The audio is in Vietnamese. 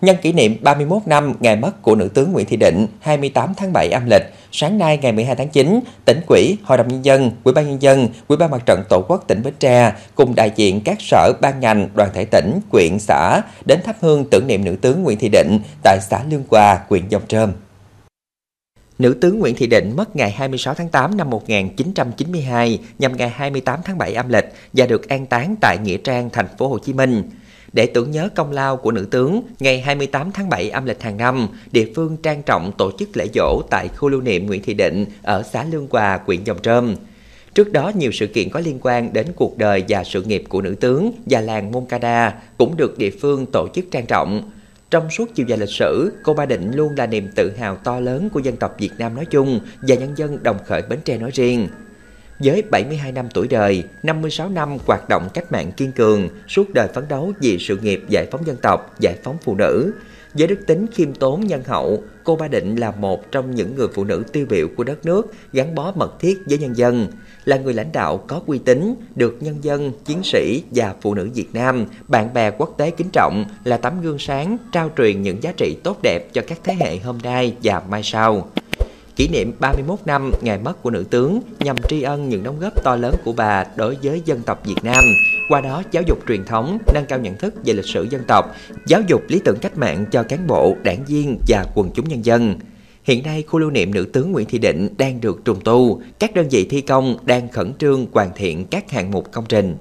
Nhân kỷ niệm 31 năm ngày mất của nữ tướng Nguyễn Thị Định 28 tháng 7 âm lịch, sáng nay ngày 12 tháng 9, tỉnh ủy, Hội đồng nhân dân, Ủy ban nhân dân, Ủy ban mặt trận Tổ quốc tỉnh Bến Tre cùng đại diện các sở ban ngành, đoàn thể tỉnh, quyện, xã đến thắp hương tưởng niệm nữ tướng Nguyễn Thị Định tại xã Lương Hòa, huyện Dòng Trơm. Nữ tướng Nguyễn Thị Định mất ngày 26 tháng 8 năm 1992 nhằm ngày 28 tháng 7 âm lịch và được an táng tại Nghĩa Trang, thành phố Hồ Chí Minh. Để tưởng nhớ công lao của nữ tướng, ngày 28 tháng 7 âm lịch hàng năm, địa phương trang trọng tổ chức lễ dỗ tại khu lưu niệm Nguyễn Thị Định ở xã Lương Hòa, huyện Dòng Trơm. Trước đó, nhiều sự kiện có liên quan đến cuộc đời và sự nghiệp của nữ tướng và làng Moncada cũng được địa phương tổ chức trang trọng. Trong suốt chiều dài lịch sử, cô Ba Định luôn là niềm tự hào to lớn của dân tộc Việt Nam nói chung và nhân dân đồng khởi Bến Tre nói riêng. Với 72 năm tuổi đời, 56 năm hoạt động cách mạng kiên cường, suốt đời phấn đấu vì sự nghiệp giải phóng dân tộc, giải phóng phụ nữ. Với đức tính khiêm tốn nhân hậu, cô Ba Định là một trong những người phụ nữ tiêu biểu của đất nước, gắn bó mật thiết với nhân dân, là người lãnh đạo có uy tín, được nhân dân, chiến sĩ và phụ nữ Việt Nam, bạn bè quốc tế kính trọng, là tấm gương sáng, trao truyền những giá trị tốt đẹp cho các thế hệ hôm nay và mai sau kỷ niệm 31 năm ngày mất của nữ tướng nhằm tri ân những đóng góp to lớn của bà đối với dân tộc Việt Nam. Qua đó giáo dục truyền thống, nâng cao nhận thức về lịch sử dân tộc, giáo dục lý tưởng cách mạng cho cán bộ, đảng viên và quần chúng nhân dân. Hiện nay, khu lưu niệm nữ tướng Nguyễn Thị Định đang được trùng tu, các đơn vị thi công đang khẩn trương hoàn thiện các hạng mục công trình.